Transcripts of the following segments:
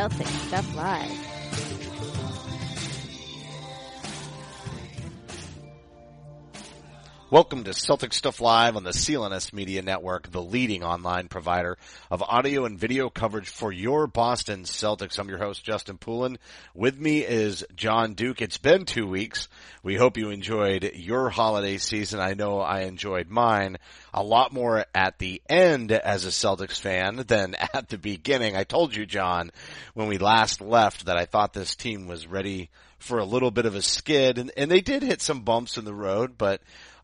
Years. Celtic Stuff Live. Welcome to Celtic Stuff Live on the CLNS Media Network, the leading online provider of audio and video coverage for your Boston Celtics. I'm your host, Justin Poulin. With me is John Duke. It's been two weeks. We hope you enjoyed your holiday season. I know I enjoyed mine a lot more at the end as a Celtics fan than at the beginning. I told you, John, when we last left that I thought this team was ready for a little bit of a skid and, and they did hit some bumps in the road, but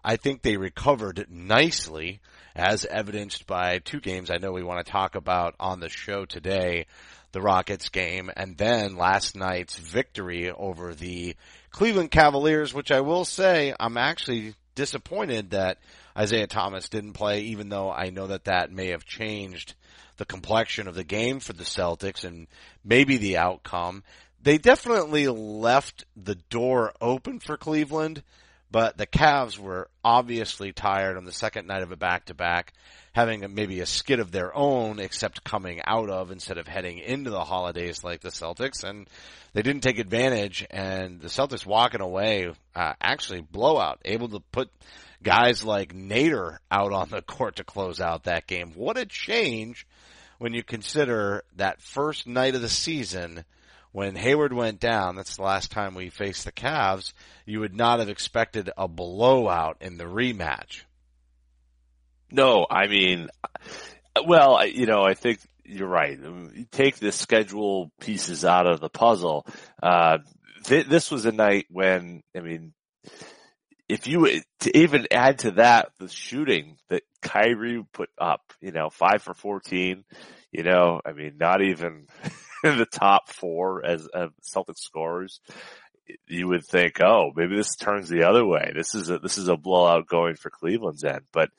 I think they recovered nicely as evidenced by two games I know we want to talk about on the show today. The Rockets game and then last night's victory over the Cleveland Cavaliers, which I will say I'm actually disappointed that Isaiah Thomas didn't play, even though I know that that may have changed the complexion of the game for the Celtics and maybe the outcome. They definitely left the door open for Cleveland but the Cavs were obviously tired on the second night of a back to back, having maybe a skid of their own, except coming out of instead of heading into the holidays like the Celtics, and they didn't take advantage. And the Celtics walking away, uh, actually blowout, able to put guys like Nader out on the court to close out that game. What a change when you consider that first night of the season when Hayward went down, that's the last time we faced the Cavs, you would not have expected a blowout in the rematch. No, I mean, well, you know, I think you're right. Take the schedule pieces out of the puzzle. Uh, th- this was a night when, I mean, if you to even add to that the shooting that Kyrie put up, you know, five for fourteen, you know, I mean, not even in the top four as uh, Celtic scorers. You would think, oh, maybe this turns the other way. This is a this is a blowout going for Cleveland's end, but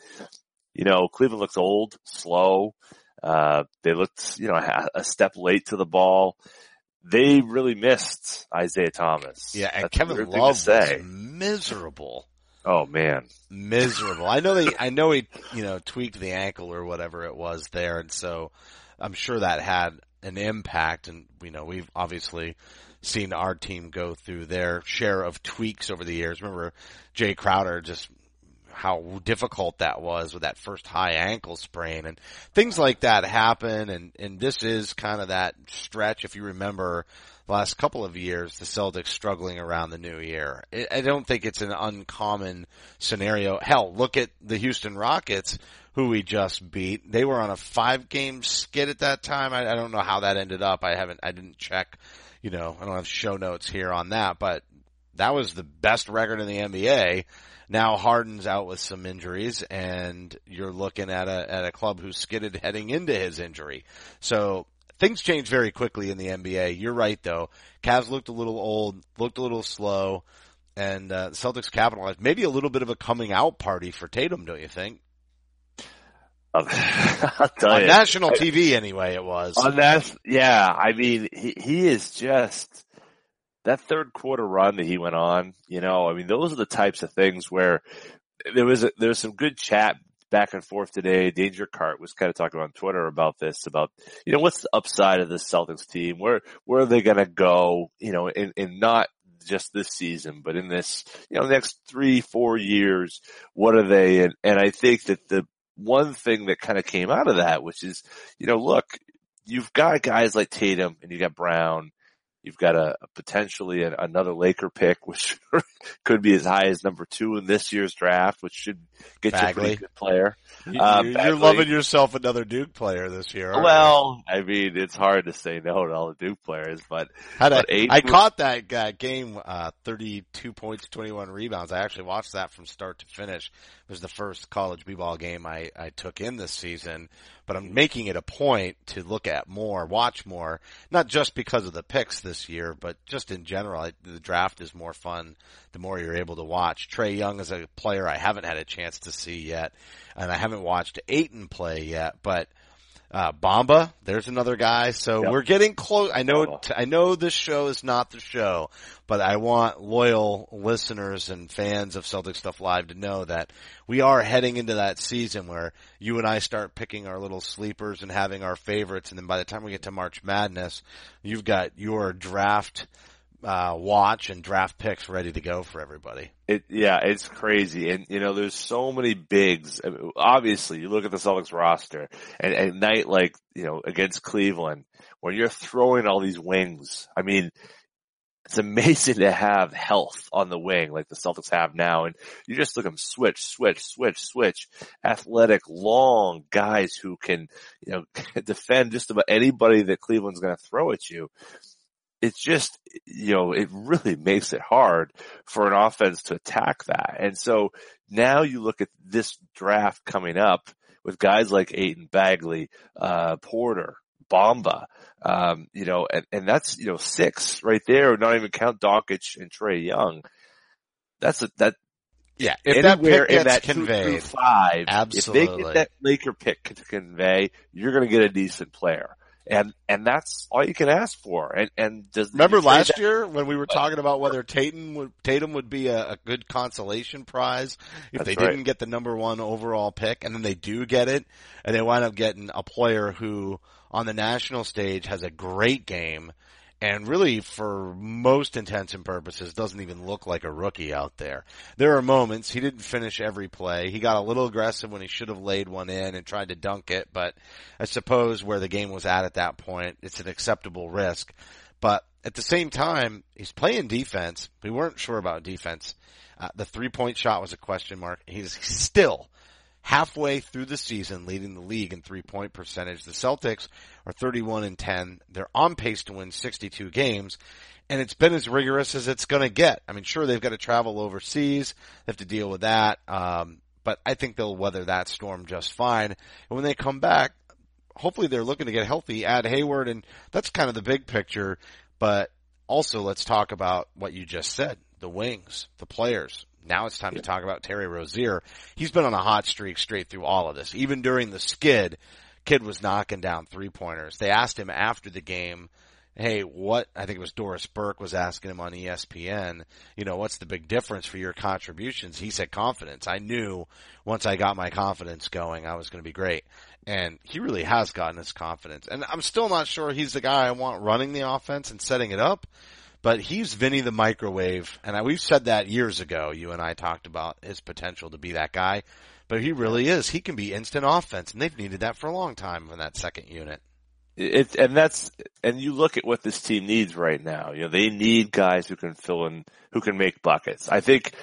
you know, Cleveland looks old, slow. Uh, they looked, you know, a a step late to the ball. They really missed Isaiah Thomas. Yeah, and That's Kevin Love say. was miserable. Oh man. Miserable. I know they, I know he, you know, tweaked the ankle or whatever it was there, and so I'm sure that had an impact. And you know, we've obviously seen our team go through their share of tweaks over the years. Remember Jae Crowder just how difficult that was with that first high ankle sprain and things like that happen. And, and this is kind of that stretch. If you remember the last couple of years, the Celtics struggling around the new year. I don't think it's an uncommon scenario. Hell, look at the Houston Rockets who we just beat. They were on a five game skid at that time. I, I don't know how that ended up. I haven't, I didn't check, you know, I don't have show notes here on that, but that was the best record in the NBA. Now Harden's out with some injuries and you're looking at a, at a club who skidded heading into his injury. So things change very quickly in the NBA. You're right though. Cavs looked a little old, looked a little slow and uh, Celtics capitalized. Maybe a little bit of a coming out party for Tatum, don't you think? Tell On you. national TV anyway it was. On that, yeah, I mean, he, he is just that third quarter run that he went on. You know, I mean, those are the types of things where there was a, there was some good chat back and forth today. Danger Cart was kind of talking on Twitter about this, about you know what's the upside of this Celtics team? Where where are they going to go? You know, and, and not just this season, but in this, you know, next three, four years, what are they? And, and I think that the one thing that kind of came out of that, which is, you know, look, you've got guys like Tatum and you got Brown You've got a, a potentially a, another Laker pick, which could be as high as number two in this year's draft, which should get Bagley. you a pretty good player. You, Uh, you're loving yourself another Duke player this year. aren't you? Well, I mean, it's hard to say no to all the Duke players, but Had but Aiden I was- caught that uh, game, uh, 32 points, 21 rebounds. I actually watched that from start to finish. It was the first college b-ball game I, I took in this season, but I'm making it a point to look at more, watch more, not just because of the picks this year, but just in general. I, the draft is more fun the more you're able to watch. Trae Young is a player I haven't had a chance to see yet, and I haven't watched Ayton play yet, but uh, Bamba, there's another guy. So Yep. we're getting close. I know. I know this show is not the show, but I want loyal listeners and fans of Celtic Stuff Live to know that we are heading into that season where you and I start picking our little sleepers and having our favorites. And then by the time we get to March Madness, you've got your draft, uh, watch and draft picks ready to go for everybody. It, yeah, it's crazy. And, you know, there's so many bigs. I mean, obviously, you look at the Celtics roster and at night like, you know, against Cleveland, when you're throwing all these wings, I mean, it's amazing to have health on the wing like the Celtics have now. And you just look at them switch, switch, switch, switch. Athletic, long guys who can, you know, defend just about anybody that Cleveland's going to throw at you it's just, you know, it really makes it hard for an offense to attack that. And so now you look at this draft coming up with guys like Ayton Bagley, uh, Porter, Bamba, um, you know, and, and that's, you know, six right there, not even count Doncic and Trae Young. That's a, that, Yeah. If that anywhere pick in that two conveyed, five, if they get that Laker pick to convey, you're going to get a decent player. And, and that's all you can ask for. And, and does, Remember last that- year when we were talking about whether Tatum would, Tatum would be a, a good consolation prize if they right. didn't get the number one overall pick and then they do get it and they wind up getting a player who on the national stage has a great game and really for most intents and purposes doesn't even look like a rookie out there. There are moments he didn't finish every play. He got a little aggressive when he should have laid one in and tried to dunk it, but I suppose where the game was at at that point, it's an acceptable risk. But at the same time, he's playing defense. We weren't sure about defense. Uh, the three point shot was a question mark. He's still halfway through the season leading the league in three point percentage. The Celtics are 31 and 10. They're on pace to win 62 games. And it's been as rigorous as it's going to get. I mean, sure, they've got to travel overseas. They have to deal with that. Um, but I think they'll weather that storm just fine. And when they come back, hopefully they're looking to get healthy, add Hayward, and that's kind of the big picture. But also let's talk about what you just said, the wings, the players. Now it's time to talk about Terry Rozier. He's been on a hot streak straight through all of this. Even during the skid, kid was knocking down three pointers. They asked him after the game, hey, what, I think it was Doris Burke was asking him on ESPN, you know, what's the big difference for your contributions? He said confidence. I knew once I got my confidence going, I was going to be great. And he really has gotten his confidence. And I'm still not sure he's the guy I want running the offense and setting it up, but he's Vinnie the microwave. And I, we've said that years ago. You and I talked about his potential to be that guy, but he really is. He can be instant offense and they've needed that for a long time in that second unit. It, and that's, and you look at what this team needs right now. You know, they need guys who can fill in, who can make buckets. I think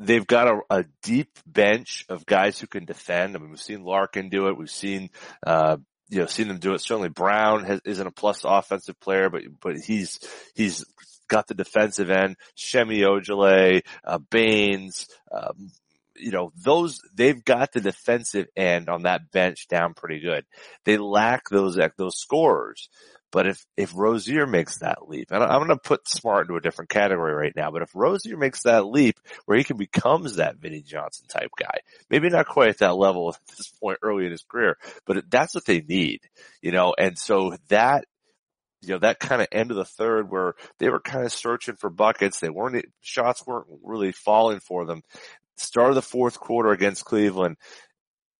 they've got a, a deep bench of guys who can defend. I mean, we've seen Larkin do it. We've seen, uh, you know, seen them do it. Certainly Brown has, isn't a plus offensive player, but, but he's, he's got the defensive end. Semi Ojeleye, uh, Baynes, um, you know, those, they've got the defensive end on that bench down pretty good. They lack those, those scorers. But if, if Rozier makes that leap, and I'm going to put Smart into a different category right now, but if Rozier makes that leap where he can becomes that Vinnie Johnson type guy, maybe not quite at that level at this point early in his career, but that's what they need, you know, and so that you know, that kind of end of the third where they were kind of searching for buckets. They weren't, shots weren't really falling for them. Start of the fourth quarter against Cleveland,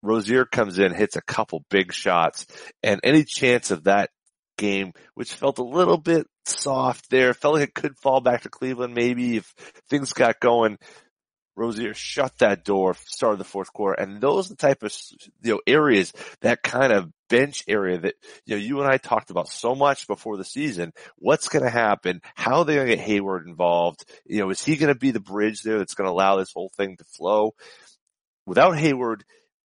Rozier comes in, hits a couple big shots and any chance of that game, which felt a little bit soft there. Felt like it could fall back to Cleveland maybe if things got going. Rozier shut that door, started the fourth quarter, and those are the type of you know areas that kind of bench area that you know you and I talked about so much before the season. What's going to happen? How are they going to get Hayward involved? You know, is he going to be the bridge there that's going to allow this whole thing to flow? Without Hayward,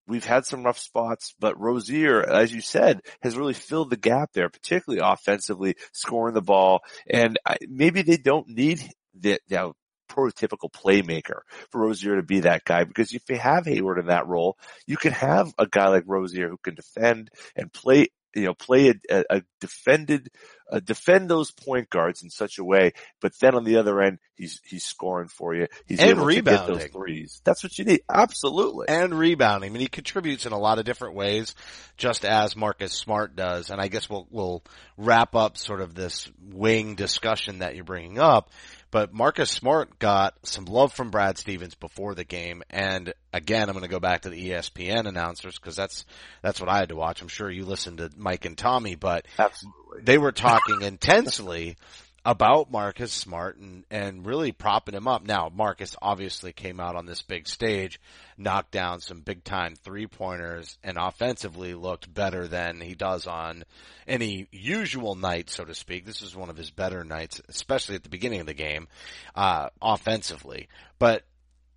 we've had some rough spots, but Rozier, as you said, has really filled the gap there, particularly offensively, scoring the ball. And I, maybe they don't need the, the prototypical playmaker for Rozier to be that guy because if you have Hayward in that role, you can have a guy like Rozier who can defend and play you know, play a, a defended, uh, defend those point guards in such a way, but then on the other end, he's, he's scoring for you. He's And able rebounding. to get those threes. That's what you need. Absolutely. and rebounding. I mean, he contributes in a lot of different ways, just as Marcus Smart does. And I guess we'll we'll wrap up sort of this wing discussion that you're bringing up. But Marcus Smart got some love from Brad Stevens before the game, and again, I'm going to go back to the ESPN announcers because that's that's what I had to watch. I'm sure you listened to Mike and Tommy, but Absolutely. they were talking intensely about Marcus Smart and, and really propping him up. Now, Marcus obviously came out on this big stage, knocked down some big time three pointers and offensively looked better than he does on any usual night, so to speak. This is one of his better nights, especially at the beginning of the game, uh, offensively. But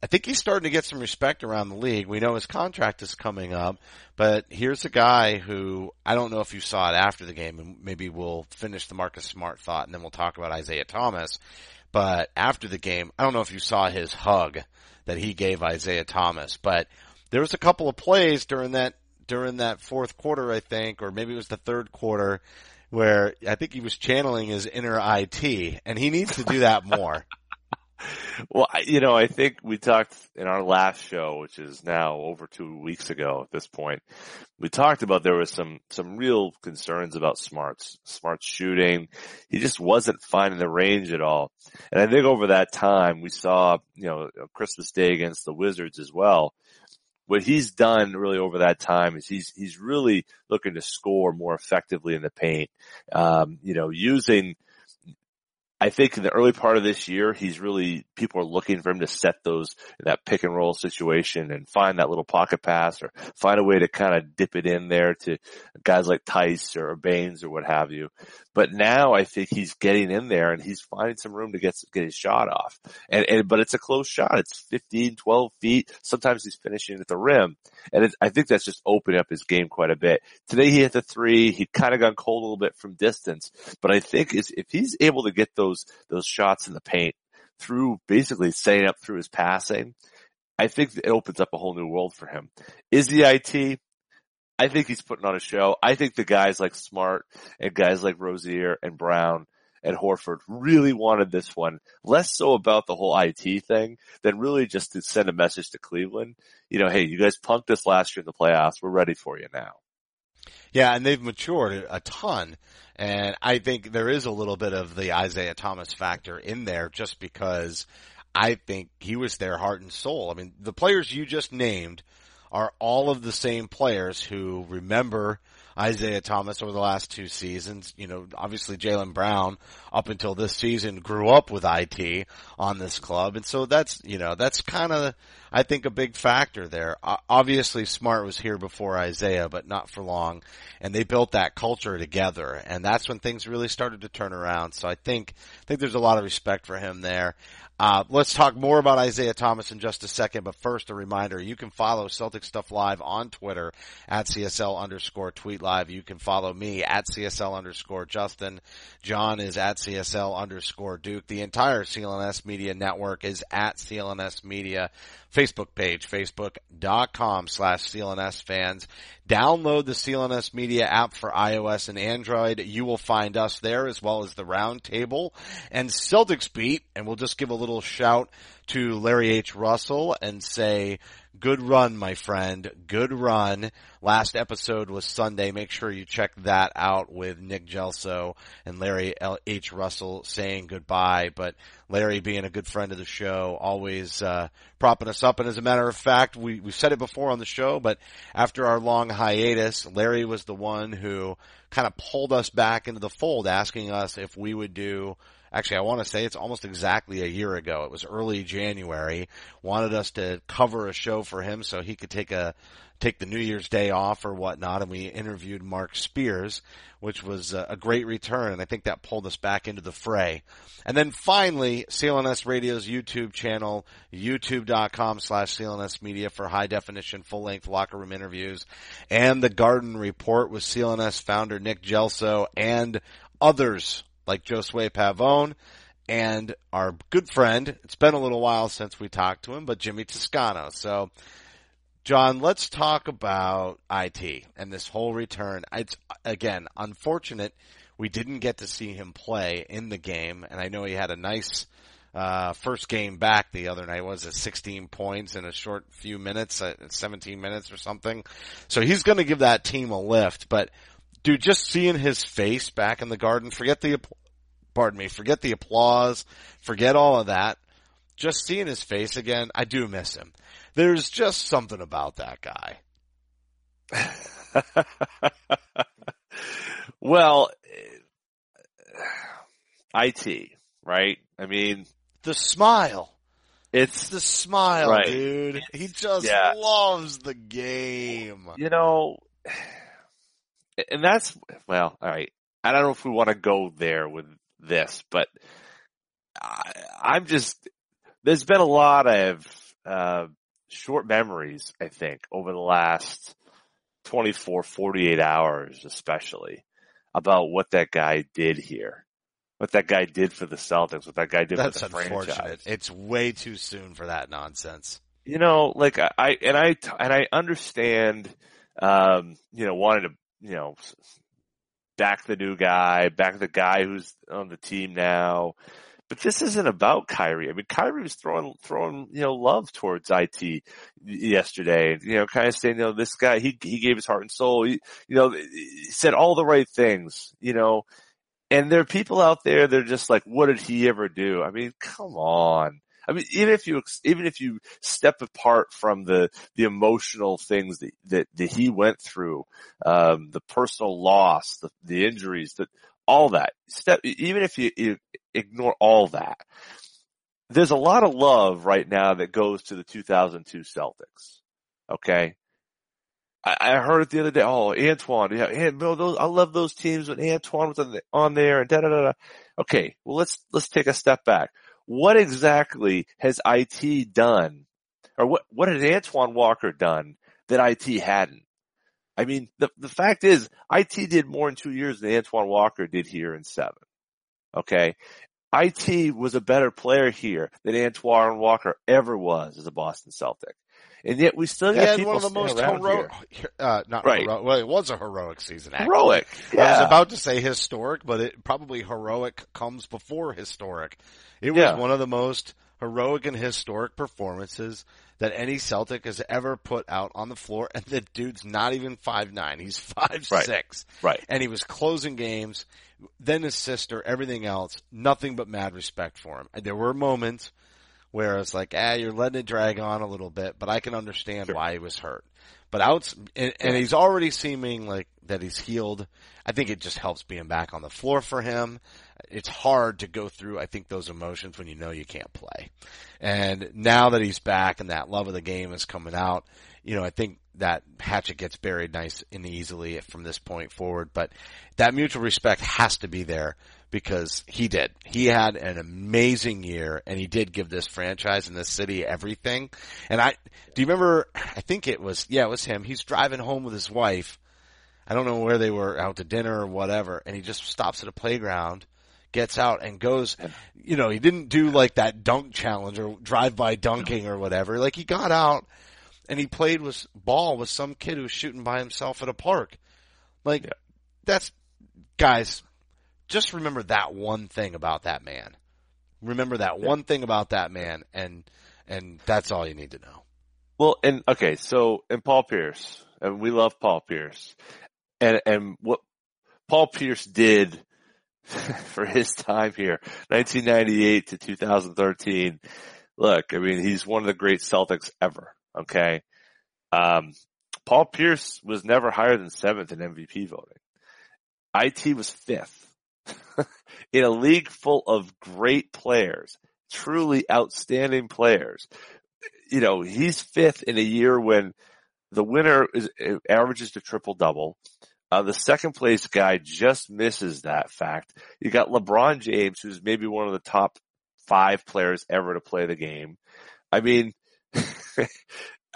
I think he's starting to get some respect around the league. We know his contract is coming up, but here's a guy who I don't know if you saw it after the game, and maybe we'll finish the Marcus Smart thought, and then we'll talk about Isaiah Thomas. But after the game, I don't know if you saw his hug that he gave Isaiah Thomas, but there was a couple of plays during that during that fourth quarter, I think, or maybe it was the third quarter, where I think he was channeling his inner IT, and he needs to do that more. Well, you know, I think we talked in our last show, which is now over two weeks ago at this point. We talked about there was some, some real concerns about Smart's, smart shooting. He just wasn't finding the range at all. And I think over that time we saw, you know, Christmas Day against the Wizards as well. What he's done really over that time is he's, he's really looking to score more effectively in the paint. Um, you know, using, I think in the early part of this year, he's really, people are looking for him to set those, that pick and roll situation and find that little pocket pass or find a way to kind of dip it in there to guys like Theis or Baynes or what have you. But now I think he's getting in there and he's finding some room to get, get his shot off. And, and, but it's a close shot. It's 15, 12 feet. Sometimes he's finishing at the rim. And it, I think that's just opening up his game quite a bit. Today he hit the three. He'd kind of gone cold a little bit from distance, but I think is if he's able to get those, those shots in the paint through basically setting up through his passing, I think it opens up a whole new world for him. Is he IT? I think he's putting on a show. I think the guys like Smart and guys like Rozier and Brown and Horford really wanted this one, less so about the whole IT thing than really just to send a message to Cleveland. You know, hey, you guys punked us last year in the playoffs. We're ready for you now. Yeah, and they've matured a ton. And I think there is a little bit of the Isaiah Thomas factor in there just because I think he was their heart and soul. I mean, the players you just named are all of the same players who remember Isaiah Thomas over the last two seasons. You know, obviously Jaylen Brown up until this season grew up with IT on this club. And so that's, you know, that's kind of, I think a big factor there. Obviously Smart was here before Isaiah, but not for long. And they built that culture together. And that's when things really started to turn around. So I think, I think there's a lot of respect for him there. Uh, let's talk more about Isaiah Thomas in just a second, but first a reminder, you can follow Celtic Stuff Live on Twitter at CSL underscore tweet live. You can follow me at CSL underscore Justin. John is at CSL underscore Duke. The entire CLNS Media Network is at CLNS Media. Facebook page, facebook.com slash CLNS fans. Download the CLNS Media app for iOS and Android. You will find us there as well as the Roundtable and Celtics Beat. And we'll just give a little shout to Larry H. Russell and say Good run, my friend. Good run. Last episode was Sunday. Make sure you check that out with Nick Gelso and Larry L- H. Russell saying goodbye. But Larry being a good friend of the show, always, uh, propping us up. And as a matter of fact, we, we've said it before on the show, but after our long hiatus, Larry was the one who kind of pulled us back into the fold asking us if we would do actually I want to say it's almost exactly a year ago. It was early January. Wanted us to cover a show for him so he could take a take the New Year's Day off or whatnot, and we interviewed Marc Spears, which was a, great return, and I think that pulled us back into the fray. And then finally, CLNS Radio's YouTube channel, youtube.com slash CLNS Media for high definition, full length locker room interviews, and the Garden Report with CLNS founder Nick Gelso and others like Josue Pavon and our good friend. It's been a little while since we talked to him, but Jimmy Toscano. So, John, let's talk about IT and this whole return. It's again unfortunate we didn't get to see him play in the game, and I know he had a nice uh, first game back the other night. Was at 16 points in a short few minutes, uh, 17 minutes or something? So he's going to give that team a lift, but dude, just seeing his face back in the garden, forget the, pardon me, forget the applause, forget all of that. Just seeing his face again, I do miss him. There's just something about that guy. well, eh, IT, right? I mean, The smile. it's The smile, Right. dude. He just Yeah. loves the game. you know, and that's well, all right. I don't know if we want to go there with this, but I, I'm just there's been a lot of uh, short memories, I think, over the last 24, 48 hours, especially about what that guy did here, what that guy did for the Celtics, what that guy did That's for the unfortunate. franchise. It's way too soon for that nonsense. you know, like I, I and I and I understand, um, you know, wanting to, you know, back the new guy, back the guy who's on the team now. But this isn't about Kyrie. I mean, Kyrie was throwing, throwing, you know, love towards IT yesterday. You know, kind of saying, you know, this guy, he, he gave his heart and soul. He, you know, he said all the right things, you know, and there are people out there they're just like, what did he ever do? I mean, come on. I mean, even if you, even if you step apart from the, the emotional things that, that, that he went through, um, the personal loss, the, the injuries, that all that step, even if you, you ignore all that, there's a lot of love right now that goes to the 2002 Celtics. Okay. I, heard it the other day. Oh, Antoine, yeah, and no, those, I love those teams when Antoine was on, the, on there and da da da da. Okay, well let's let's take a step back. What exactly has IT done, or what what had Antoine Walker done that IT hadn't? I mean, the the fact is, IT did more in two years than Antoine Walker did here in seven. Okay, IT was a better player here than Antoine Walker ever was as a Boston Celtic, and yet we still got one of the most heroic. Uh, not Right. heroic, well, it was a heroic season. Actually. heroic. I was about to say historic, but it probably heroic comes before historic. It was Yeah. one of the most heroic and historic performances that any Celtic has ever put out on the floor. And the dude's not even five nine; he's five Right. six, Right. and he was closing games. Then his sister, everything else, nothing but mad respect for him. And there were moments where it's like, ah, you're letting it drag on a little bit, but I can understand Sure. why he was hurt. But outs, and, and he's already seeming like that he's healed. I think it just helps being back on the floor for him. It's hard to go through, I think, those emotions when you know you can't play. And now that he's back and that love of the game is coming out, you know, I think that hatchet gets buried nice and easily from this point forward. But that mutual respect has to be there because he did. He had an amazing year and he did give this franchise and this city everything. And I, do you remember, I think it was, yeah, it was him. He's driving home with his wife. I don't know where they were out to dinner or whatever. And he just stops at a playground, gets out and goes, you know, he didn't do like that dunk challenge or drive by dunking or whatever. Like he got out and he played with ball with some kid who was shooting by himself at a park. Like that's guys, just remember that one thing about that man. Remember that one thing about that man and and that's all you need to know. Well, and okay, so and Paul Pierce, and we love Paul Pierce, and and what Paul Pierce did for his time here, 1998 to 2013. Look, I mean, he's one of the great Celtics ever. Okay, um, Paul Pierce was never higher than seventh in MVP voting. It was fifth in a league full of great players, truly outstanding players. You know, he's fifth in a year when the winner is averages to triple double. Uh, the second place guy just misses that fact. You got LeBron James, who's maybe one of the top five players ever to play the game. I mean,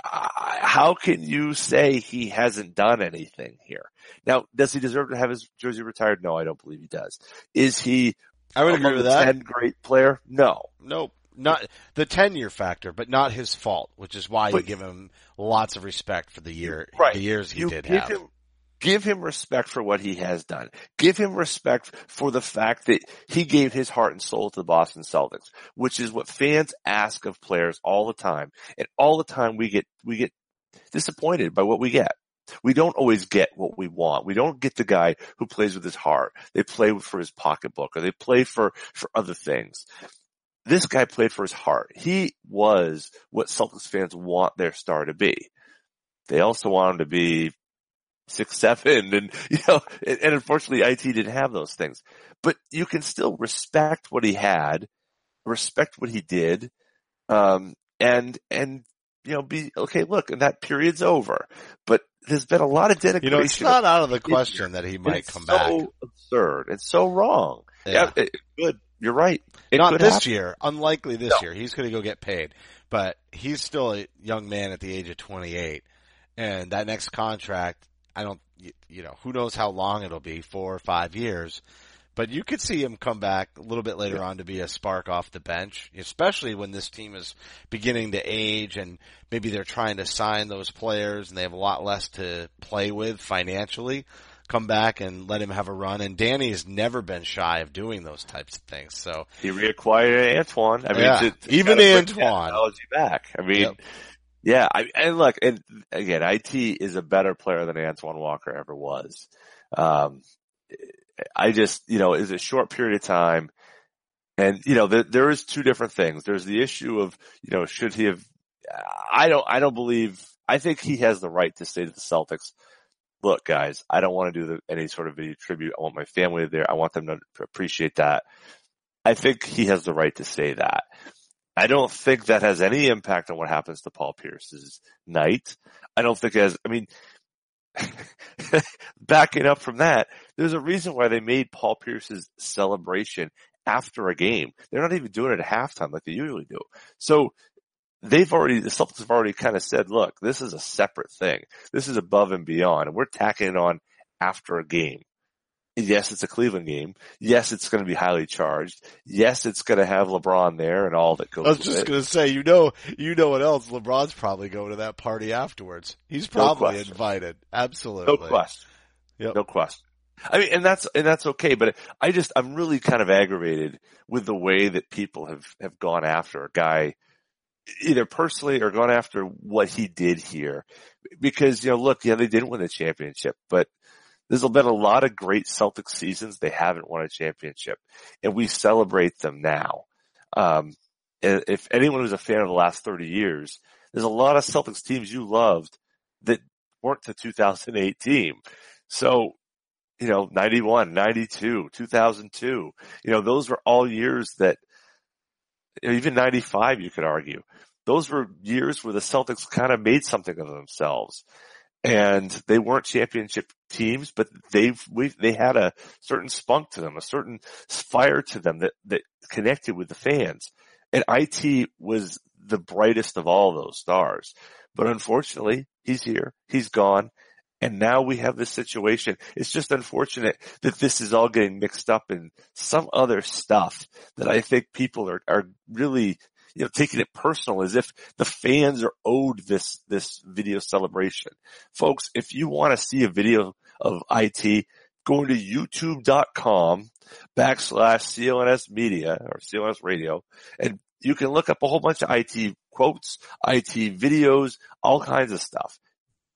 how can you say he hasn't done anything here? Now, does he deserve to have his jersey retired? No, I don't believe he does. Is he? I would agree with that. Ten great player? No, Nope. Not the tenure factor, but not his fault, which is why you give him lots of respect for the year, Right. the years he you did have. him give him respect for what he has done. Give him respect for the fact that he gave his heart and soul to the Boston Celtics, which is what fans ask of players all the time. And all the time we get we get disappointed by what we get. We don't always get what we want. We don't get the guy who plays with his heart. They play for his pocketbook or they play for, for other things. This guy played for his heart. He was what Celtics fans want their star to be. They also want him to be six, seven and, you know, and, and unfortunately IT didn't have those things, but you can still respect what he had, respect what he did, um, and, and, you know, be, okay, look, and that period's over, but there's been a lot of denigration. You know, it's not out of the question that he might it's come so back. absurd. It's so wrong. Yeah. Yeah, it- good. You're right. It Not this happen. year. Unlikely this No. year. He's going to go get paid, but he's still a young man at the age of 28. And that next contract, I don't, you, you know, who knows how long it'll be, four or five years. But you could see him come back a little bit later on to be a spark off the bench, especially when this team is beginning to age and maybe they're trying to sign those players and they have a lot less to play with financially. Come back and let him have a run. And Danny has never been shy of doing those types of things. So He reacquired Antoine. I mean, Yeah. to, to Even kind of bring that Antoine. back. I mean, Yep. Yeah. I, and look, and again, IT is a better player than Antoine Walker ever was. Um, I just, you know, it's a short period of time. And, you know, there, there is two different things. There's the issue of, you know, should he have, I don't, I don't believe, I think he has the right to say to the Celtics, look guys, I don't want to do the, any sort of video tribute. I want my family there. I want them to appreciate that. I think he has the right to say that. I don't think that has any impact on what happens to Paul Pierce's night. I don't think it has, I mean, backing up from that, there's a reason why they made Paul Pierce's celebration after a game. They're not even doing it at halftime like they usually do. So they've already, the Celtics have already kind of said, look, this is a separate thing. This is above and beyond and we're tacking it on after a game. Yes, it's a Cleveland game. Yes, it's going to be highly charged. Yes, it's going to have LeBron there and all that goes on. I was just going to say, you know, you know what else? LeBron's probably going to that party afterwards. He's probably question. invited. Absolutely. No question. Yep. No question. I mean, and that's, and that's okay, but I just, I'm really kind of aggravated with the way that people have, have gone after a guy, either personally or gone after what he did here. Because, you know, look, yeah, they didn't win the championship, but there's been a lot of great Celtic seasons. They haven't won a championship and we celebrate them now. Um, if anyone who's a fan of the last 30 years, there's a lot of Celtics teams you loved that weren't the 2008 team. So, you know, 91, 92, 2002, you know, those were all years that, even 95, you could argue. Those were years where the Celtics kind of made something of themselves. And they weren't championship teams, but they've, we, they had a certain spunk to them, a certain fire to them that, that connected with the fans. And IT was the brightest of all those stars. But unfortunately, he's here, he's gone, and now we have this situation. It's just unfortunate that this is all getting mixed up in some other stuff that I think people are, are really, you know, taking it personal as if the fans are owed this, this video celebration. Folks, if you want to see a video of IT, go to youtube.com backslash CLNS media or CLNS radio and you can look up a whole bunch of IT quotes, IT videos, all kinds of stuff.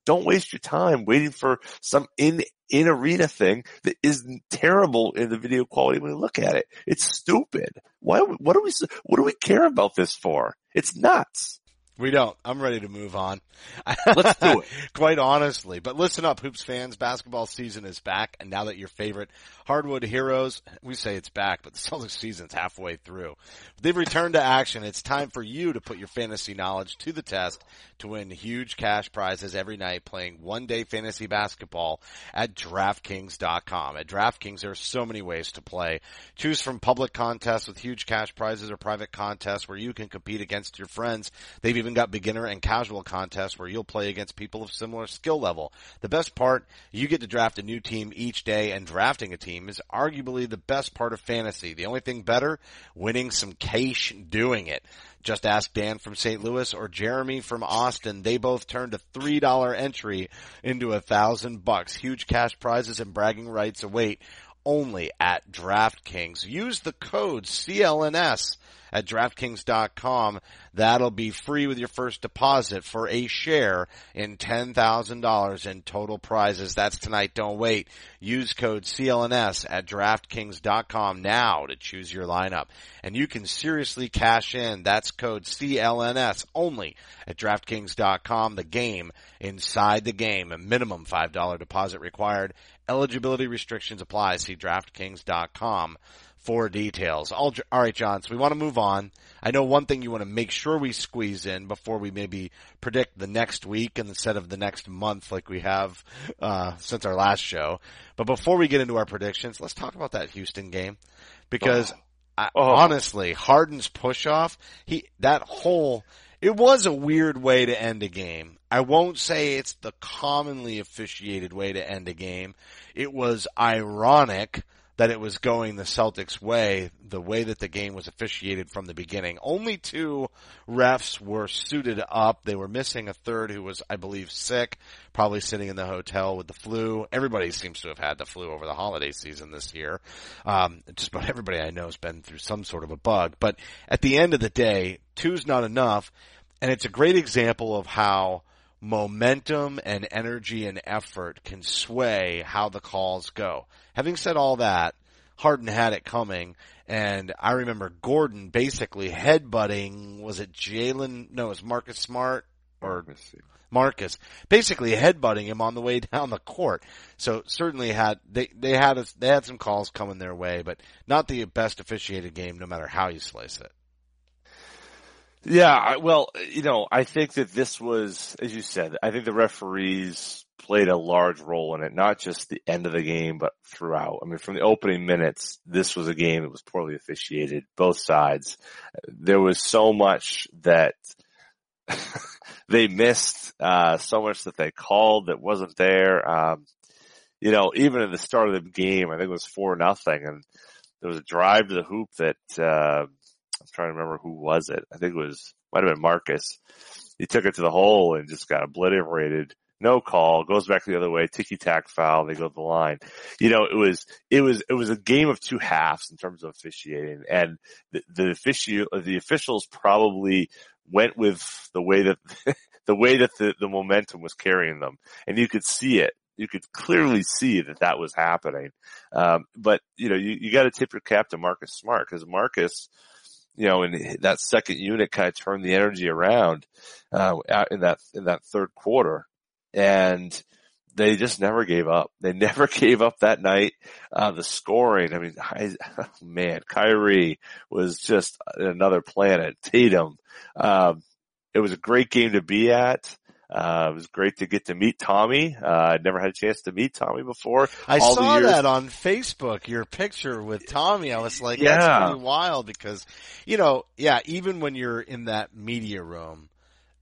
Don't waste your time waiting for some in in arena thing that is terrible in the video quality when you look at it. It's stupid. Why? What do we? What do we care about this for? It's nuts. We don't. I'm ready to move on. Let's do it. Quite honestly. But listen up, Hoops fans. Basketball season is back. And now that your favorite hardwood heroes, we say it's back, but the Celtics season's halfway through. They've returned to action. It's time for you to put your fantasy knowledge to the test to win huge cash prizes every night playing one day fantasy basketball at DraftKings.com. At DraftKings, there are so many ways to play. Choose from public contests with huge cash prizes or private contests where you can compete against your friends. They've even got beginner and casual contests where you'll play against people of similar skill level. The best part, you get to draft a new team each day and drafting a team is arguably the best part of fantasy. The only thing better, winning some cash doing it. Just ask Dan from St. Louis or Jeremy from Austin. They both turned a three dollar entry into a thousand bucks. Huge cash prizes and bragging rights await only at DraftKings. Use the code CLNS at DraftKings.com. That'll be free with your first deposit for a share in $10,000 in total prizes. That's tonight. Don't wait. Use code CLNS at DraftKings.com now to choose your lineup. And you can seriously cash in. That's code CLNS only at DraftKings.com. The game inside the game. A minimum $5 deposit required. Eligibility restrictions apply. See DraftKings.com for details. All, all right, John. So we want to move on. I know one thing you want to make sure we squeeze in before we maybe predict the next week instead of the next month like we have uh, since our last show. But before we get into our predictions, let's talk about that Houston game because I, Oh. honestly, Harden's push off, he that whole it was a weird way to end a game. I won't say it's the commonly officiated way to end a game. It was ironic that it was going the Celtics way, the way that the game was officiated from the beginning. Only two refs were suited up. They were missing a third who was, I believe, sick, probably sitting in the hotel with the flu. Everybody seems to have had the flu over the holiday season this year. Um, just about everybody I know has been through some sort of a bug. But at the end of the day, two's not enough. And it's a great example of how momentum and energy and effort can sway how the calls go. Having said all that, Harden had it coming, and I remember Gordon basically headbutting, was it Jaylen? No, it was Marcus Smart or. Marcus, basically headbutting him on the way down the court. So certainly had they they had a, they had some calls coming their way, but not the best officiated game, no matter how you slice it. Yeah, well, you know, I think that this was, as you said, I think the referees played a large role in it, not just the end of the game, but throughout. I mean, from the opening minutes, this was a game that was poorly officiated, both sides. There was so much that they missed, uh, so much that they called that wasn't there. Um, you know, even at the start of the game, I think it was four nothing and there was a drive to the hoop that, uh, I'm trying to remember who was it. I think it was, might have been Marcus. He took it to the hole and just got obliterated. No call, goes back the other way, ticky tack foul, they go to the line. You know, it was, it was, it was a game of two halves in terms of officiating and the, the official, the officials probably went with the way that, the way that the, the momentum was carrying them and you could see it. You could clearly see that that was happening. Um, but you know, you, you got to tip your cap to Marcus Smart because Marcus, you know, and that second unit kind of turned the energy around, uh, in that, in that third quarter. And they just never gave up. They never gave up that night. Uh, the scoring, I mean, I, man, Kyrie was just another planet. Tatum, um, it was a great game to be at. Uh, it was great to get to meet Tommy. Uh, I'd never had a chance to meet Tommy before. I All saw that on Facebook, your picture with Tommy. I was like, Yeah. that's pretty wild because, you know, yeah, even when you're in that media room,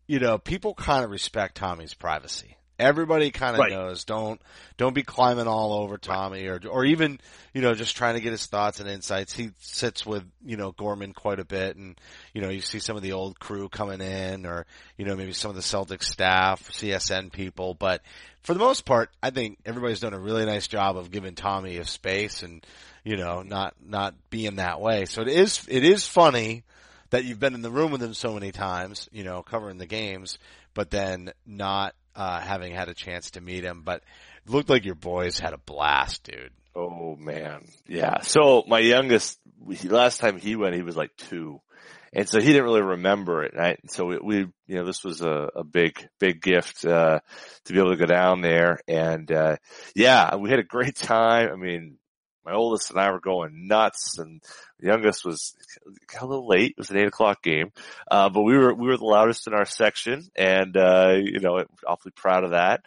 you know, people kind of respect Tommy's privacy. Everybody kind of Right. knows don't don't be climbing all over Tommy or or even you know just trying to get his thoughts and insights. He sits with you know Gorman quite a bit, and you know you see some of the old crew coming in, or you know maybe some of the Celtics staff, CSN people. But for the most part, I think everybody's done a really nice job of giving Tommy a space and you know not not being that way. So it is it is funny that you've been in the room with him so many times, you know, covering the games, but then not uh, having had a chance to meet him. But looked like your boys had a blast, dude. Oh man. Yeah. So my youngest, last time he went, he was like two. And so he didn't really remember it. Right? So we, we, you know, this was a, a big, big gift, uh, to be able to go down there. And, uh, yeah, we had a great time. I mean, my oldest and I were going nuts and the youngest was a little late. It was an eight o'clock game. Uh, but we were, we were the loudest in our section and, uh, you know, awfully proud of that.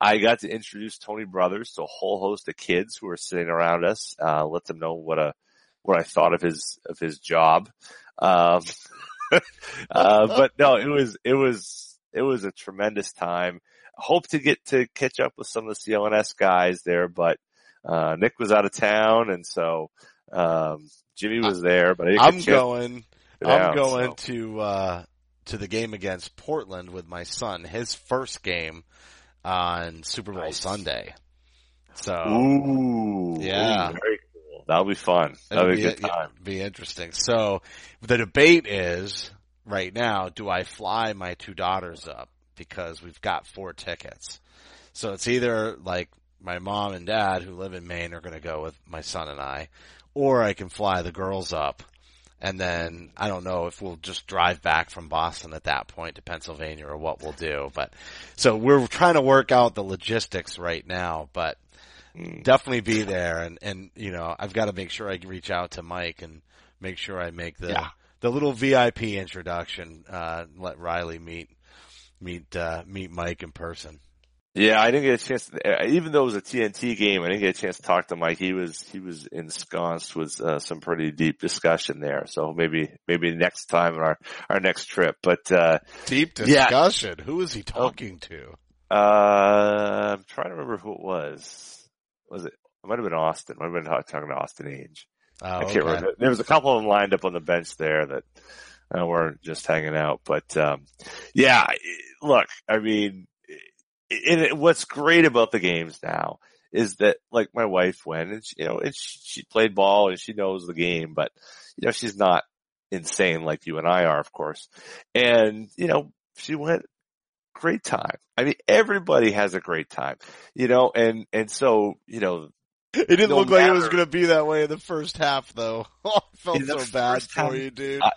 I got to introduce Tony Brothers to a whole host of kids who were sitting around us, uh, let them know what a, what I thought of his, of his job. Um, uh, but no, it was, it was, it was a tremendous time. Hope to get to catch up with some of the CLNS guys there, but, uh, Nick was out of town and so, um, Jimmy was there, but I am going, I'm going so. to, uh, to the game against Portland with my son, his first game on Super Bowl nice. Sunday. So, ooh, yeah, ooh, cool. That'll be fun. That'll be, be a good time. Be interesting. So, the debate is right now: do I fly my two daughters up because we've got four tickets? So it's either like my mom and dad who live in Maine are going to go with my son and I, or I can fly the girls up and then I don't know if we'll just drive back from Boston at that point to Pennsylvania or what we'll do. But so we're trying to work out the logistics right now, but mm. definitely be there. And, and, you know, I've got to make sure I reach out to Mike and make sure I make the, yeah. the little VIP introduction, uh, let Riley meet, meet, uh, meet Mike in person. Yeah, I didn't get a chance. To, uh, even though it was a TNT game, I didn't get a chance to talk to Mike. He was he was ensconced with uh, some pretty deep discussion there. So maybe maybe next time on our our next trip. But uh, deep discussion. Yeah. Who was he talking to? Uh, I'm trying to remember who it was. Was it? It might have been Austin. Might have been talking to Austin Ainge. Oh, I can't okay. remember. There was a couple of them lined up on the bench there that uh, were just hanging out. But um, yeah, look, I mean and it, what's great about the games now is that like my wife went and she, you know, and she, she played ball and she knows the game, but you know, she's not insane like you and I are, of course. And, you know, she went great time. I mean, everybody has a great time, you know, and, and so, you know, it didn't no look matter. like it was going to be that way in the first half though. Oh, I felt so bad for you, dude. I,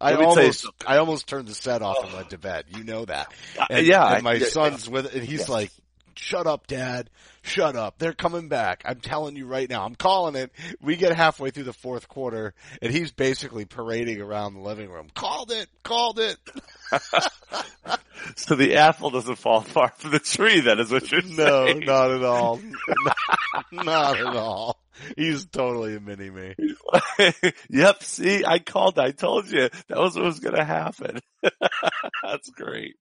I almost, I almost turned the set off and went to bed. You know that. Uh, and, yeah. And my son's with, and he's like, shut up, dad. Shut up. They're coming back. I'm telling you right now. I'm calling it. We get halfway through the fourth quarter and he's basically parading around the living room. Called it. Called it. so the apple doesn't fall far from the tree then is what you're no, saying. No, not at all. not at all. He's totally a mini me. yep. See, I called. I told you that was what was going to happen. That's great.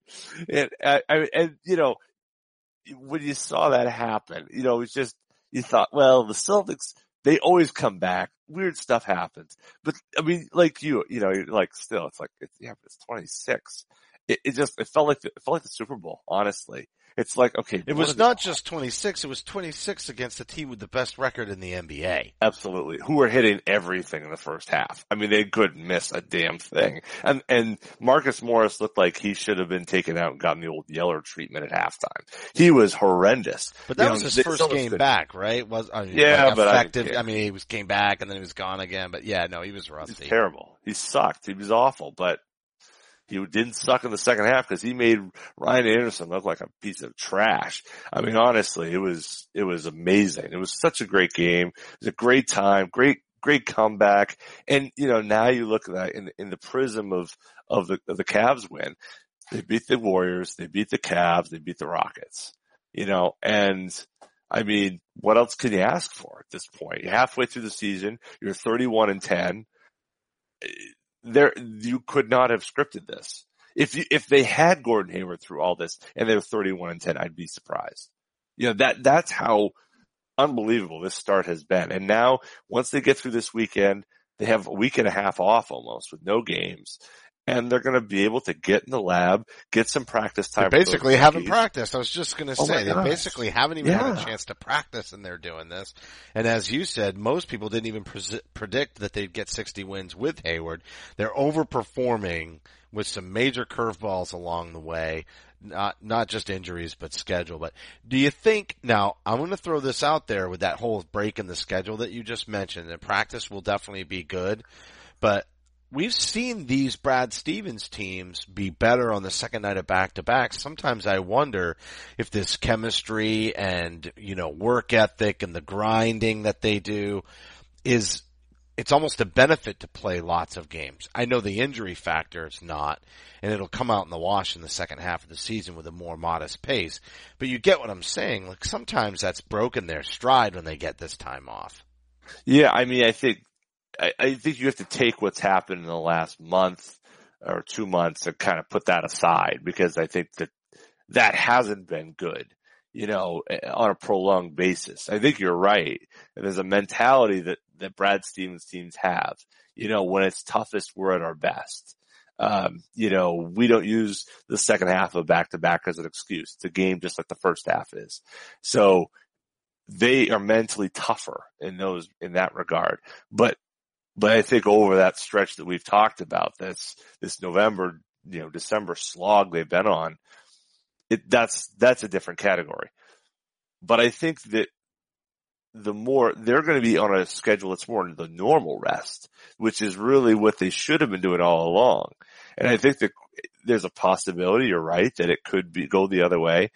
And, I, and you know, when you saw that happen, you know, it was just, you thought, well, the Celtics, they always come back. Weird stuff happens. But I mean, like you, you know, like still, it's like, it's, yeah, it's 26. It, it just, it felt like, the, it felt like the Super Bowl, honestly it's like, okay. It was not just 26, it was 26 against the team with the best record in the NBA. Absolutely. Who were hitting everything in the first half. I mean, they couldn't miss a damn thing. And, and Marcus Morris looked like he should have been taken out and gotten the old Yeller treatment at halftime. He was horrendous. But that you was know, his first game back, right? Was, I mean, yeah, like but effective. I, I, mean, he was came back and then he was gone again, but yeah, no, he was rusty. He's terrible. He sucked. He was awful, but he didn't suck in the second half because he made Ryan Anderson look like a piece of trash. I mean, honestly, it was, it was amazing. It was such a great game. It was a great time, great, great comeback. And, you know, now you look at that in, in the prism of, of the, of the Cavs win. They beat the Warriors, they beat the Cavs, they beat the Rockets, you know, and I mean, what else can you ask for at this point? You're halfway through the season, you're 31 and 10 there, you could not have scripted this. If you, if they had Gordon Hayward through all this and they were 31 and 10, I'd be surprised. You know, that, that's how unbelievable this start has been. And now once they get through this weekend, they have a week and a half off almost with no games. And they're going to be able to get in the lab, get some practice time. They basically haven't practiced. I was just going to Oh say they gosh. basically haven't even had a chance to practice, and they're doing this. And as you said, most people didn't even pres- predict that they'd get 60 wins with Hayward. They're overperforming with some major curveballs along the way. Not not just injuries, but schedule. But do you think now? I'm going to throw this out there with that whole break in the schedule that you just mentioned. And practice will definitely be good, but we've seen these Brad Stevens teams be better on the second night of back to back. Sometimes I wonder if this chemistry and, you know, work ethic and the grinding that they do is, it's almost a benefit to play lots of games. I know the injury factor is not, and it'll come out in the wash in the second half of the season with a more modest pace. But you get what I'm saying. Like sometimes that's broken their stride when they get this time off. Yeah, I mean, I think, I, I think you have to take what's happened in the last month or two months and kind of put that aside because I think that that hasn't been good, you know, eh, on a prolonged basis. I think you're right. And there's a mentality that, that Brad Stevens teams have, you know, when it's toughest, we're at our best. Um, you know, we don't use the second half of back to back as an excuse. It's a game just like the first half is. So they are mentally tougher in those, in that regard. But but I think over that stretch that we've talked about, this this November, you know, December slog they've been on, it that's that's a different category. But I think that the more they're going to be on a schedule that's more the normal rest, which is really what they should have been doing all along. And I think that there's a possibility, you're right, that it could be go the other way.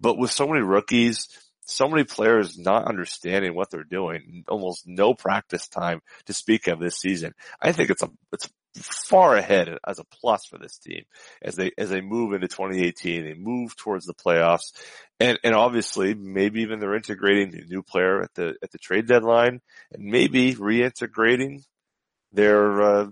But with so many rookies, so many players not understanding what they're doing, almost no practice time to speak of this season. I think it's a, it's far ahead as a plus for this team as they, as they move into 2018, they move towards the playoffs and, and obviously maybe even they're integrating a new player at the, at the trade deadline and maybe reintegrating their, uh,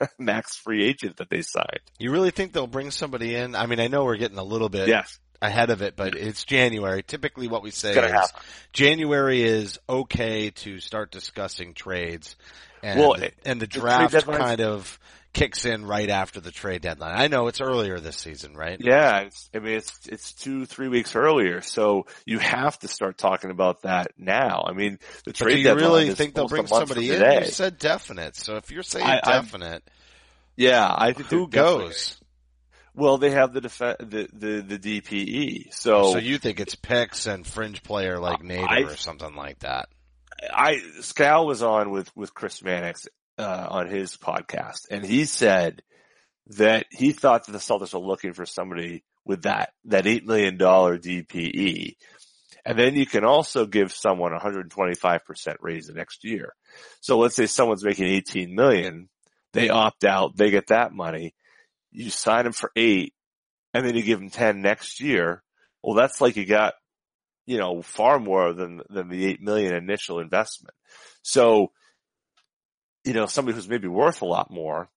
max free agent that they signed. You really think they'll bring somebody in? I mean, I know we're getting a little bit Yes. Ahead of it, but it's January. Typically what we say is happen. January is okay to start discussing trades and, Well, and the the draft deadline's- kind of kicks in right after the trade deadline. I know it's earlier this season, right? Yeah, I mean, it's, it's two, three weeks earlier. So you have to start talking about that now. I mean, the But do you deadline really is think they'll bring somebody in? You said definite. So if you're saying I- I'm- definite, Yeah, I think who goes? Well, they have the def- the, the, the DPE. So, So you think it's picks and fringe player like Nader I- or something like that? I, Scal was on with, with Chris Mannix, uh, on his podcast and he said that he thought that the Celtics were looking for somebody with that, that $8 million DPE. And then you can also give someone 125% raise the next year. So let's say someone's making 18 million, they opt out, they get that money. You sign them for eight and then you give them 10 next year. Well, that's like you got, you know, far more than, than the 8 million initial investment. So, you know, somebody who's maybe worth a lot more,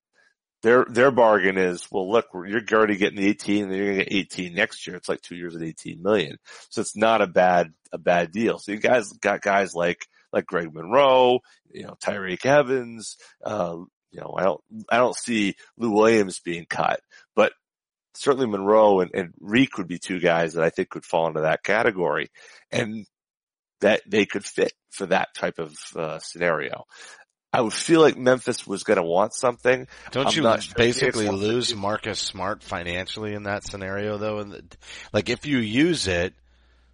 their, their bargain is, well, look, you're already getting the 18 and then you're going to get 18 next year. It's like two years at 18 million. So it's not a bad, a bad deal. So you guys got guys like, like Greg Monroe, you know, Tyreke Evans, uh, you know, I don't, I don't see Lou Williams being cut, but certainly Monroe and, and Reek would be two guys that I think could fall into that category and that they could fit for that type of uh, scenario. I would feel like Memphis was going to want something. Don't I'm you sure basically lose Marcus Smart financially in that scenario though? And like if you use it,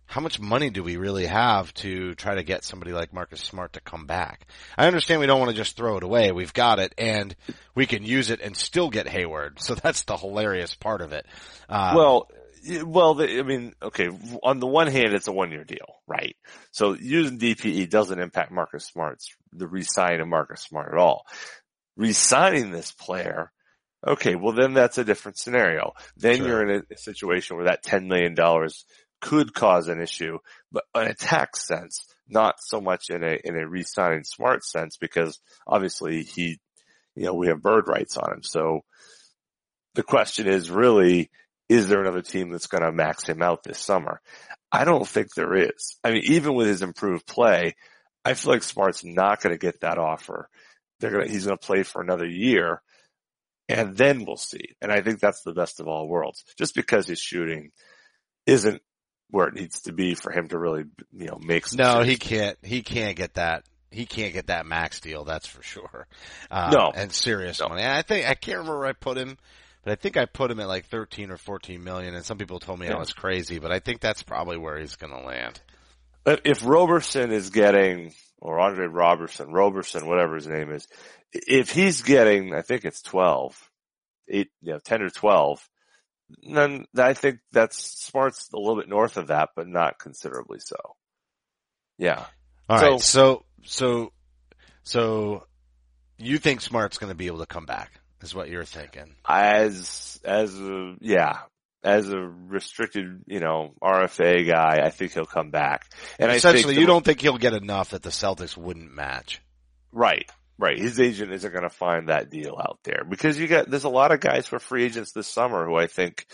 how much money do we really have to try to get somebody like Marcus Smart to come back? I understand we don't want to just throw it away. We've got it and we can use it and still get Hayward. So that's the hilarious part of it. Uh, well, well, I mean, okay, on the one hand, it's a one year deal, right? So using DPE doesn't impact Marcus Smart's, the re-signing of Marcus Smart at all. Re-signing this player, okay, well then that's a different scenario. Then Sure. you're in a, a situation where that $10 million could cause an issue, but in a tax sense, not so much in a, in a re-signing Smart sense because obviously he, you know, we have bird rights on him. So the question is really, is there another team that's going to max him out this summer? I don't think there is. I mean, even with his improved play, I feel like Smart's not going to get that offer. They're going to, he's going to play for another year. and then we'll see. And I think that's the best of all worlds. Just because his shooting isn't where it needs to be for him to really, you know, make some No, he can't. He can't get that. He can't get that max deal. That's for sure. Uh, No. and serious No. money. And I think I can't remember where I put him, but I think I put him at like thirteen or fourteen million. And some people told me I was crazy, but I think that's probably where he's going to land. If- if Roberson is getting, or Andre Robertson, Roberson, whatever his name is, if he's getting, I think it's 12, eight, you know, 10 or 12, then I think that's Smart's a little bit north of that, but not considerably so. Yeah. All So- right. So so so you think Smart's going to be able to come back? Is what you're thinking? As, as a, yeah, as a restricted, you know, RFA guy, I think he'll come back. And Essentially, the- you don't think he'll get enough that the Celtics wouldn't match. Right. Right. His agent isn't going to find that deal out there because you got, there's a lot of guys for free agents this summer who I think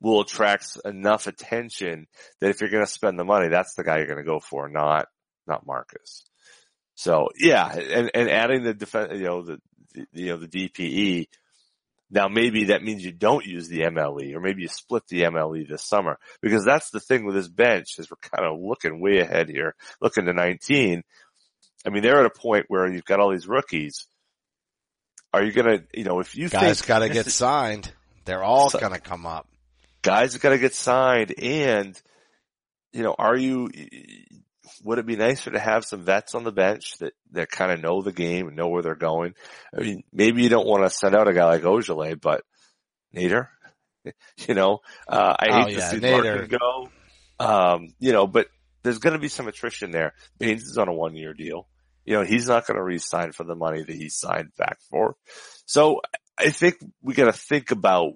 will attract enough attention that if you're going to spend the money, that's the guy you're going to go for, not, not Marcus. So yeah, and, and adding the defense, you know, the, the, you know, the DPE. Now maybe that means you don't use the MLE or maybe you split the MLE this summer because that's the thing with this bench is we're kind of looking way ahead here, looking to 19. I mean, they're at a point where you've got all these rookies. Are you gonna, you know, if you Guys think got to get signed. They're all to come up. guys got to get signed, and you know, are you? Would it be nicer to have some vets on the bench that that kind of know the game and know where they're going? I mean, maybe you don't want to send out a guy like Ojeleye, but Nader, you know, uh, I Oh, hate to see Nader. Larkin go. Um, you know, but there's going to be some attrition there. Baynes is on a one year deal. You know, he's not going to re-sign for the money that he signed back for. So I think we got to think about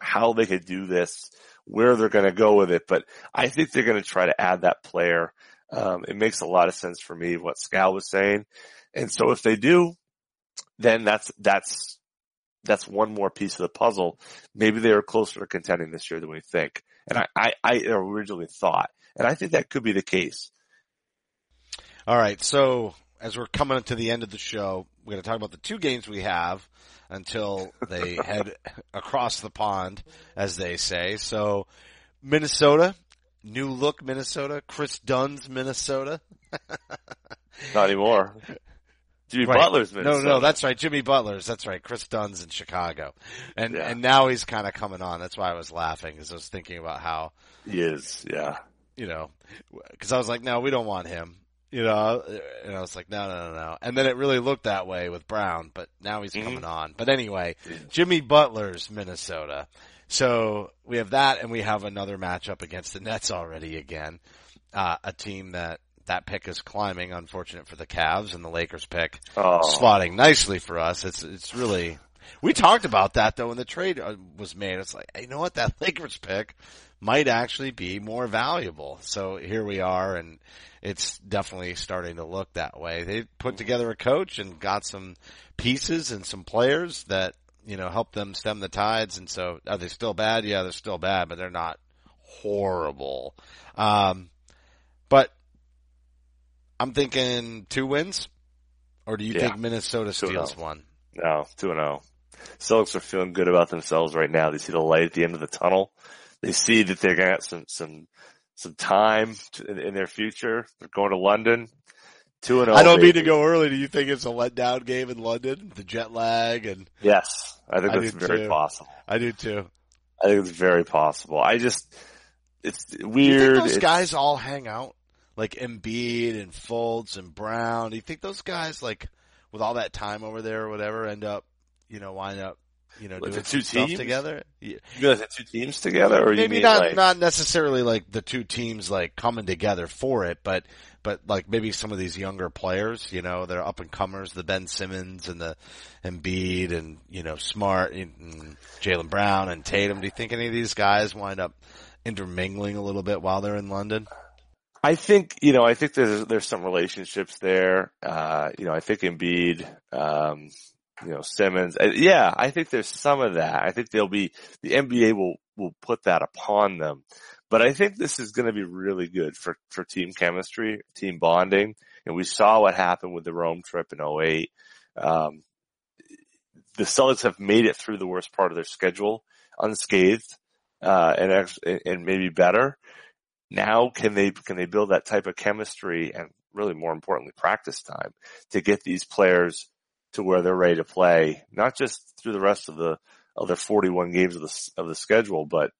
how they could do this, where they're going to go with it. But I think they're going to try to add that player. Um, it makes a lot of sense for me what Scal was saying. And so if they do, then that's, that's, that's one more piece of the puzzle. Maybe they are closer to contending this year than we think. And I, I, I originally thought, and I think that could be the case. All right. So as we're coming to the end of the show, we're going to talk about the two games we have until they head across the pond, as they say. So Minnesota, new look Minnesota, Kris Dunn's Minnesota. Not anymore. Jimmy Right. Butler's Minnesota. No, no, that's right. Jimmy Butler's. That's right. Kris Dunn's in Chicago. And, Yeah. and now he's kind of coming on. That's why I was laughing because I was thinking about how, he is. Yeah. You know, cause I was like, no, we don't want him. You know, and I was like, no, no, no, no. And then it really looked that way with Brown, but now he's Mhm. coming on. But anyway, Jimmy Butler's Minnesota. So we have that and we have another matchup against the Nets already again. Uh, a team that, that pick is climbing, unfortunate for the Cavs and the Lakers pick Oh, slotting nicely for us. It's, it's really, we talked about that though when the trade uh, was made. It's like, hey, you know what? That Lakers pick might actually be more valuable. So here we are and it's definitely starting to look that way. They put together a coach and got some pieces and some players that, you know, help them stem the tides. And so are they still bad? Yeah, they're still bad, but they're not horrible. Um, but I'm thinking two wins. Or do you Yeah. think Minnesota Two steals oh. one? No, two and zero. Celtics are feeling good about themselves right now. They see the light at the end of the tunnel. They see that they got some some some time to, in, in their future. They're going to London. Two and. Oh, I don't mean to go early. Do you think it's a letdown game in London? The jet lag and Yes, I think I that's do very too. possible. I do too. I think it's very possible. I just it's weird. those It's- guys all hang out? Like Embiid and Fultz and Brown. Do you think those guys like with all that time over there or whatever end up, you know, wind up, you know, Like doing the two stuff teams? together? Yeah. you guys have two teams together, or you maybe mean not like not necessarily like the two teams like coming together for it, but but like maybe some of these younger players, you know, they're up and comers, the Ben Simmons and the Embiid and you know Smart and Jaylen Brown and Tatum. Do you think any of these guys wind up intermingling a little bit while they're in London? I think, you know, I think there's, there's some relationships there. Uh, you know, I think Embiid, um, you know, Simmons. Uh, yeah, I think there's some of that. I think they'll be, the NBA will, will put that upon them. But I think this is going to be really good for, for team chemistry, team bonding. And we saw what happened with the Rome trip in 08. Um, the Celtics have made it through the worst part of their schedule unscathed, uh, and, and maybe better. Now can they, can they build that type of chemistry and really more importantly, practice time to get these players to where they're ready to play, not just through the rest of the, other 41 games of the, of the schedule, but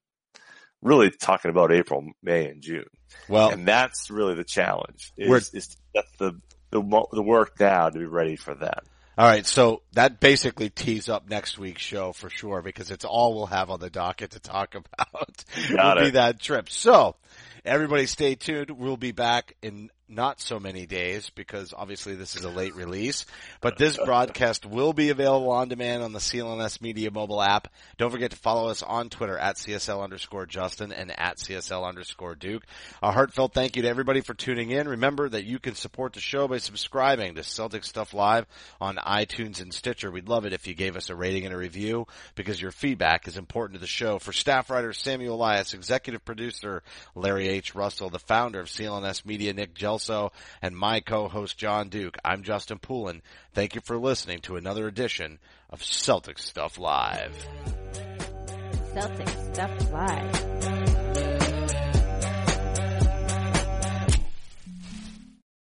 really talking about April, May, and June. Well, and that's really the challenge is, is get the, the, the work now to be ready for that. All right, so that basically tees up next week's show for sure because it's all we'll have on the docket to talk about. Got will it. be that trip. So everybody stay tuned. We'll be back in not so many days because obviously this is a late release, but this broadcast will be available on demand on the CLNS Media mobile app. Don't forget to follow us on Twitter at CSL underscore Justin and at CSL underscore Duke. A heartfelt thank you to everybody for tuning in. Remember that you can support the show by subscribing to Celtic Stuff Live on iTunes and Stitcher. We'd love it if you gave us a rating and a review because your feedback is important to the show. For staff writer Samuel Elias, executive producer Larry H. Russell, the founder of CLNS Media, Nick Gelso, and my co-host John Duke. I'm Justin Poulin. Thank you for listening to another edition of Celtic Stuff Live. Celtic Stuff Live.